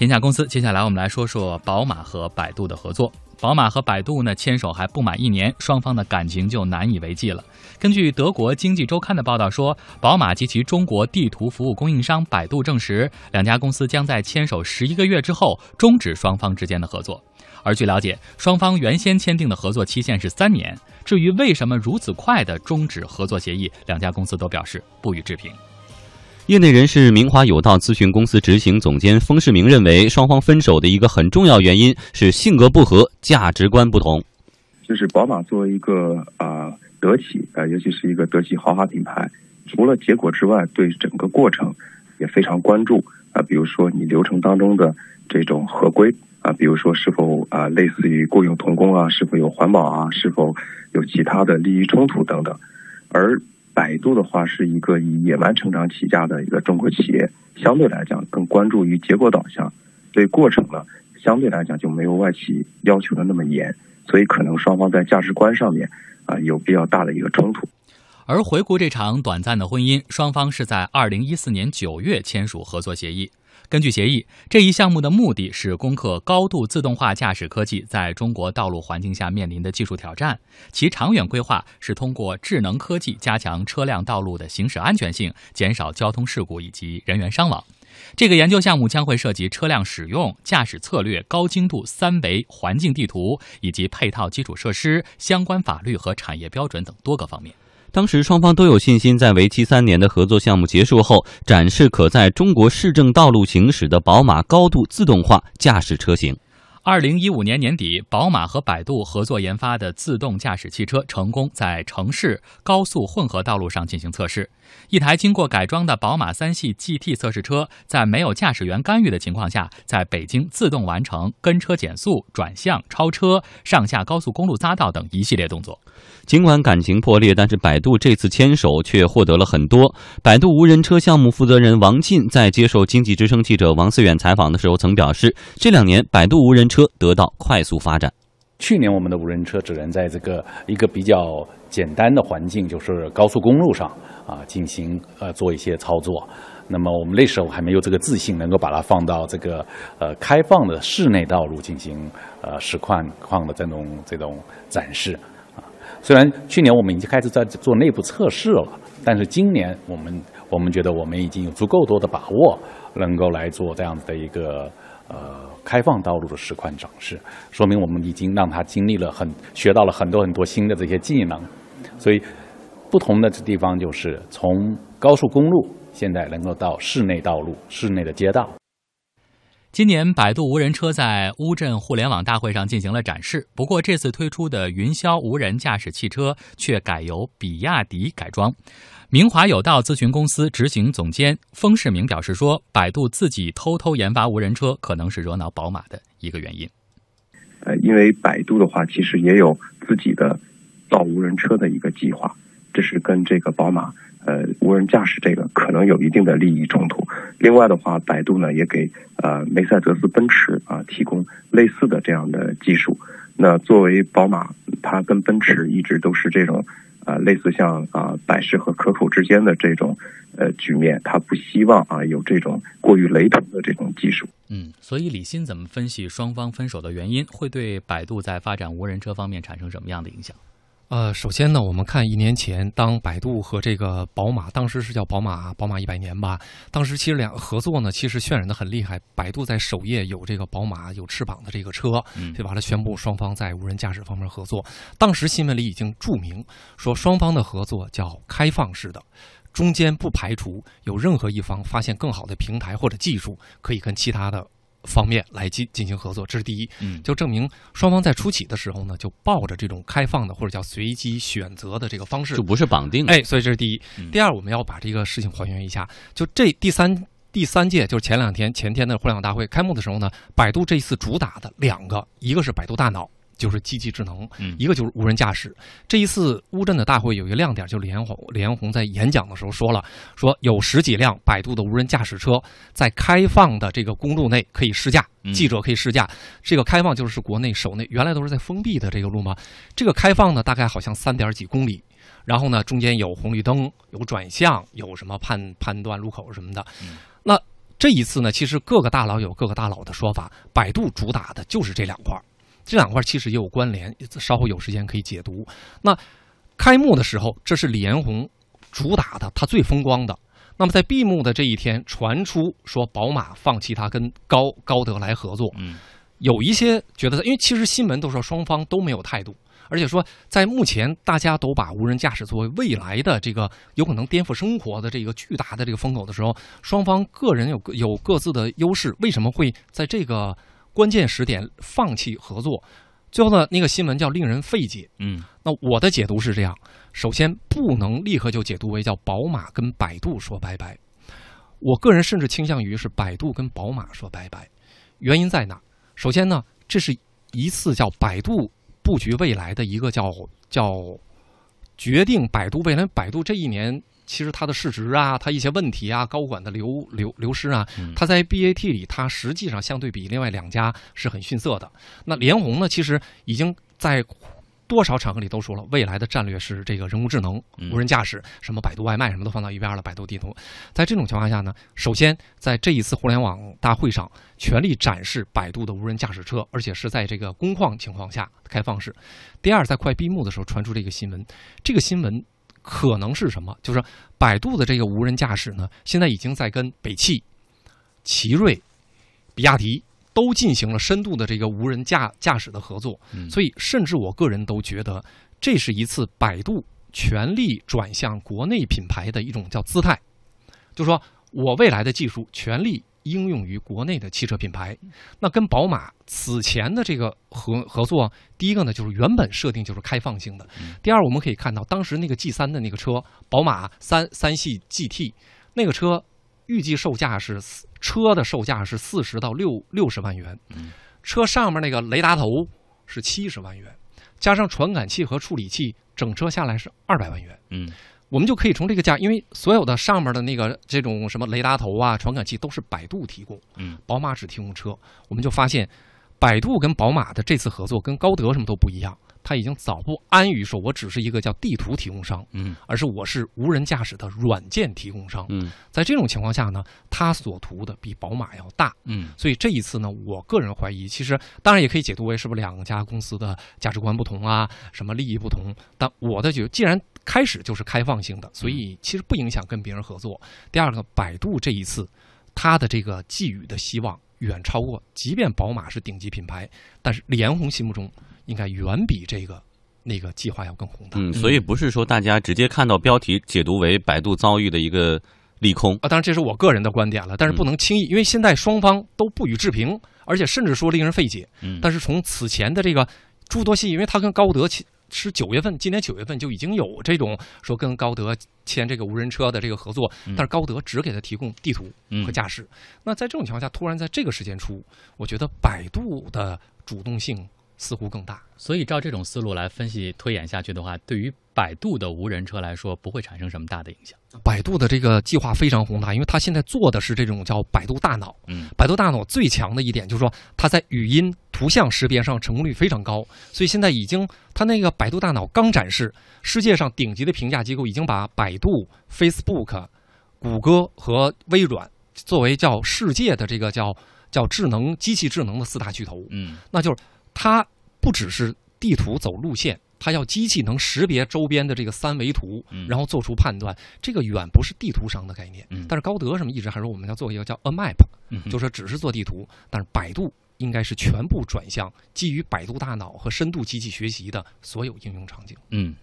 天下公司，接下来我们来说说宝马和百度的合作。宝马和百度呢牵手还不满一年，双方的感情就难以为继了。根据德国经济周刊的报道说，宝马及其中国地图服务供应商百度证实，两家公司将在牵手十一个月之后终止双方之间的合作。而据了解，双方原先签订的合作期限是三年。至于为什么如此快的终止合作协议，两家公司都表示不予置评。业内人士明华有道咨询公司执行总监封世明认为，双方分手的一个很重要原因是性格不合、价值观不同。就是宝马作为一个啊德企啊，尤其是一个德系豪华品牌，除了结果之外，对整个过程也非常关注啊。比如说你流程当中的这种合规啊，比如说是否啊类似于雇佣童工啊，是否有环保啊，是否有其他的利益冲突等等，而。百度的话是一个以野蛮成长起家的一个中国企业，相对来讲更关注于结果导向，对过程呢相对来讲就没有外企要求的那么严，所以可能双方在价值观上面啊有比较大的一个冲突。而回顾这场短暂的婚姻，双方是在二零一四年九月签署合作协议。根据协议，这一项目的目的是攻克高度自动化驾驶科技在中国道路环境下面临的技术挑战。其长远规划是通过智能科技加强车辆道路的行驶安全性，减少交通事故以及人员伤亡。这个研究项目将会涉及车辆使用、驾驶策略、高精度三维环境地图以及配套基础设施、相关法律和产业标准等多个方面。当时双方都有信心，在为期三年的合作项目结束后，展示可在中国市政道路行驶的宝马高度自动化驾驶车型。二零一五年年底，宝马和百度合作研发的自动驾驶汽车成功在城市高速混合道路上进行测试。一台经过改装的宝马三系 GT 测试车，在没有驾驶员干预的情况下，在北京自动完成跟车减速、转向、超车、上下高速公路匝道等一系列动作。尽管感情破裂，但是百度这次牵手却获得了很多。百度无人车项目负责人王进在接受经济之声记者王思远采访的时候曾表示，这两年百度无人车得到快速发展。去年我们的无人车只能在这个一个比较简单的环境，就是高速公路上啊进行呃做一些操作。那么我们那时候还没有这个自信，能够把它放到这个呃开放的室内道路进行呃实况况的这种这种展示啊。虽然去年我们已经开始在做内部测试了，但是今年我们我们觉得我们已经有足够多的把握，能够来做这样子的一个呃开放道路的实况展示，说明我们已经让他经历了很学到了很多很多新的这些技能，所以不同的地方就是从高速公路现在能够到室内道路、室内的街道。今年，百度无人车在乌镇互联网大会上进行了展示。不过，这次推出的云霄无人驾驶汽车却改由比亚迪改装。明华有道咨询公司执行总监封世明表示说：“百度自己偷偷研发无人车，可能是惹恼宝马的一个原因。呃，因为百度的话，其实也有自己的造无人车的一个计划，这是跟这个宝马。”呃，无人驾驶这个可能有一定的利益冲突。另外的话，百度呢也给呃梅赛德斯奔驰啊提供类似的这样的技术。那作为宝马，它跟奔驰一直都是这种啊类似像啊百事和可口之间的这种呃局面，它不希望啊有这种过于雷同的这种技术。嗯，所以李欣怎么分析双方分手的原因，会对百度在发展无人车方面产生什么样的影响？呃，首先呢，我们看一年前，当百度和这个宝马，当时是叫宝马宝马一百年吧，当时其实两个合作呢，其实渲染的很厉害。百度在首页有这个宝马有翅膀的这个车，就完了，宣布双方在无人驾驶方面合作。当时新闻里已经注明说，双方的合作叫开放式的，中间不排除有任何一方发现更好的平台或者技术，可以跟其他的。方面来进进行合作，这是第一，嗯，就证明双方在初期的时候呢，就抱着这种开放的或者叫随机选择的这个方式，就不是绑定，哎，所以这是第一。第二，我们要把这个事情还原一下，就这第三第三届，就是前两天前天的互联网大会开幕的时候呢，百度这一次主打的两个，一个是百度大脑。就是机器智能，一个就是无人驾驶。这一次乌镇的大会有一个亮点，就是李彦宏，李彦宏在演讲的时候说了，说有十几辆百度的无人驾驶车在开放的这个公路内可以试驾，记者可以试驾。这个开放就是国内首内，原来都是在封闭的这个路嘛？这个开放呢，大概好像三点几公里，然后呢中间有红绿灯，有转向，有什么判判断路口什么的。那这一次呢，其实各个大佬有各个大佬的说法，百度主打的就是这两块儿，这两块其实也有关联，稍后有时间可以解读。那开幕的时候，这是李彦宏主打的，他最风光的。那么在闭幕的这一天，传出说宝马放弃他跟高高德来合作，嗯，有一些觉得，因为其实新闻都说双方都没有态度，而且说在目前大家都把无人驾驶作为未来的这个有可能颠覆生活的这个巨大的这个风口的时候，双方个人有各有各自的优势，为什么会在这个关键时点放弃合作？最后呢，那个新闻叫令人费解。嗯，那我的解读是这样：首先，不能立刻就解读为叫宝马跟百度说拜拜。我个人甚至倾向于是百度跟宝马说拜拜。原因在哪？首先呢，这是一次叫百度布局未来的一个叫叫决定百度未来。百度这一年其实它的市值啊，它一些问题啊，高管的流流流失啊，它在 BAT 里，它实际上相对比另外两家是很逊色的。那联宏呢，其实已经在多少场合里都说了，未来的战略是这个人工智能、无人驾驶，什么百度外卖什么都放到一边了，百度地图。在这种情况下呢，首先在这一次互联网大会上，全力展示百度的无人驾驶车，而且是在这个工况情况下开放式。第二，在快闭幕的时候传出这个新闻，这个新闻可能是什么？就是百度的这个无人驾驶呢，现在已经在跟北汽、奇瑞、比亚迪。都进行了深度的这个无人驾驾驶的合作，所以甚至我个人都觉得，这是一次百度全力转向国内品牌的一种叫姿态，就说我未来的技术全力应用于国内的汽车品牌。那跟宝马此前的这个合合作，第一个呢就是原本设定就是开放性的，第二我们可以看到当时那个 G 三的那个车，宝马三三系 GT 那个车。预计售价是车的售价是四十到六六十万元，车上面那个雷达头是七十万元，加上传感器和处理器，整车下来是二百万元。嗯，我们就可以从这个价，因为所有的上面的那个这种什么雷达头啊、传感器都是百度提供，嗯，宝马只提供车，我们就发现，百度跟宝马的这次合作跟高德什么都不一样。他已经早不安于说，我只是一个叫地图提供商，嗯，而是我是无人驾驶的软件提供商，嗯，在这种情况下呢，他所图的比宝马要大，嗯，所以这一次呢，我个人怀疑，其实当然也可以解读为是不是两家公司的价值观不同啊，什么利益不同，但我的就既然开始就是开放性的，所以其实不影响跟别人合作。第二个，百度这一次，它的这个寄予的希望远超过，即便宝马是顶级品牌，但是李彦宏心目中。应该远比这个那个计划要更宏大。嗯，所以不是说大家直接看到标题解读为百度遭遇的一个利空啊。当然，这是我个人的观点了，但是不能轻易，因为现在双方都不予置评，而且甚至说令人费解。嗯，但是从此前的这个诸多信，因为他跟高德是九月份，今年九月份就已经有这种说跟高德签这个无人车的这个合作，但是高德只给他提供地图和驾驶。那在这种情况下，突然在这个时间出，我觉得百度的主动性。似乎更大，所以照这种思路来分析推演下去的话，对于百度的无人车来说，不会产生什么大的影响。百度的这个计划非常宏大，因为它现在做的是这种叫百度大脑。嗯，百度大脑最强的一点就是说，它在语音、图像识别上成功率非常高。所以现在已经，它那个百度大脑刚展示，世界上顶级的评价机构已经把百度、Facebook、谷歌和微软作为叫世界的这个叫叫智能机器智能的四大巨头。嗯，那就是。它不只是地图走路线，它要机器能识别周边的这个三维图，然后做出判断。这个远不是地图上的概念。但是高德什么一直还说我们要做一个叫 A Map，就说只是做地图。但是百度应该是全部转向基于百度大脑和深度机器学习的所有应用场景。嗯。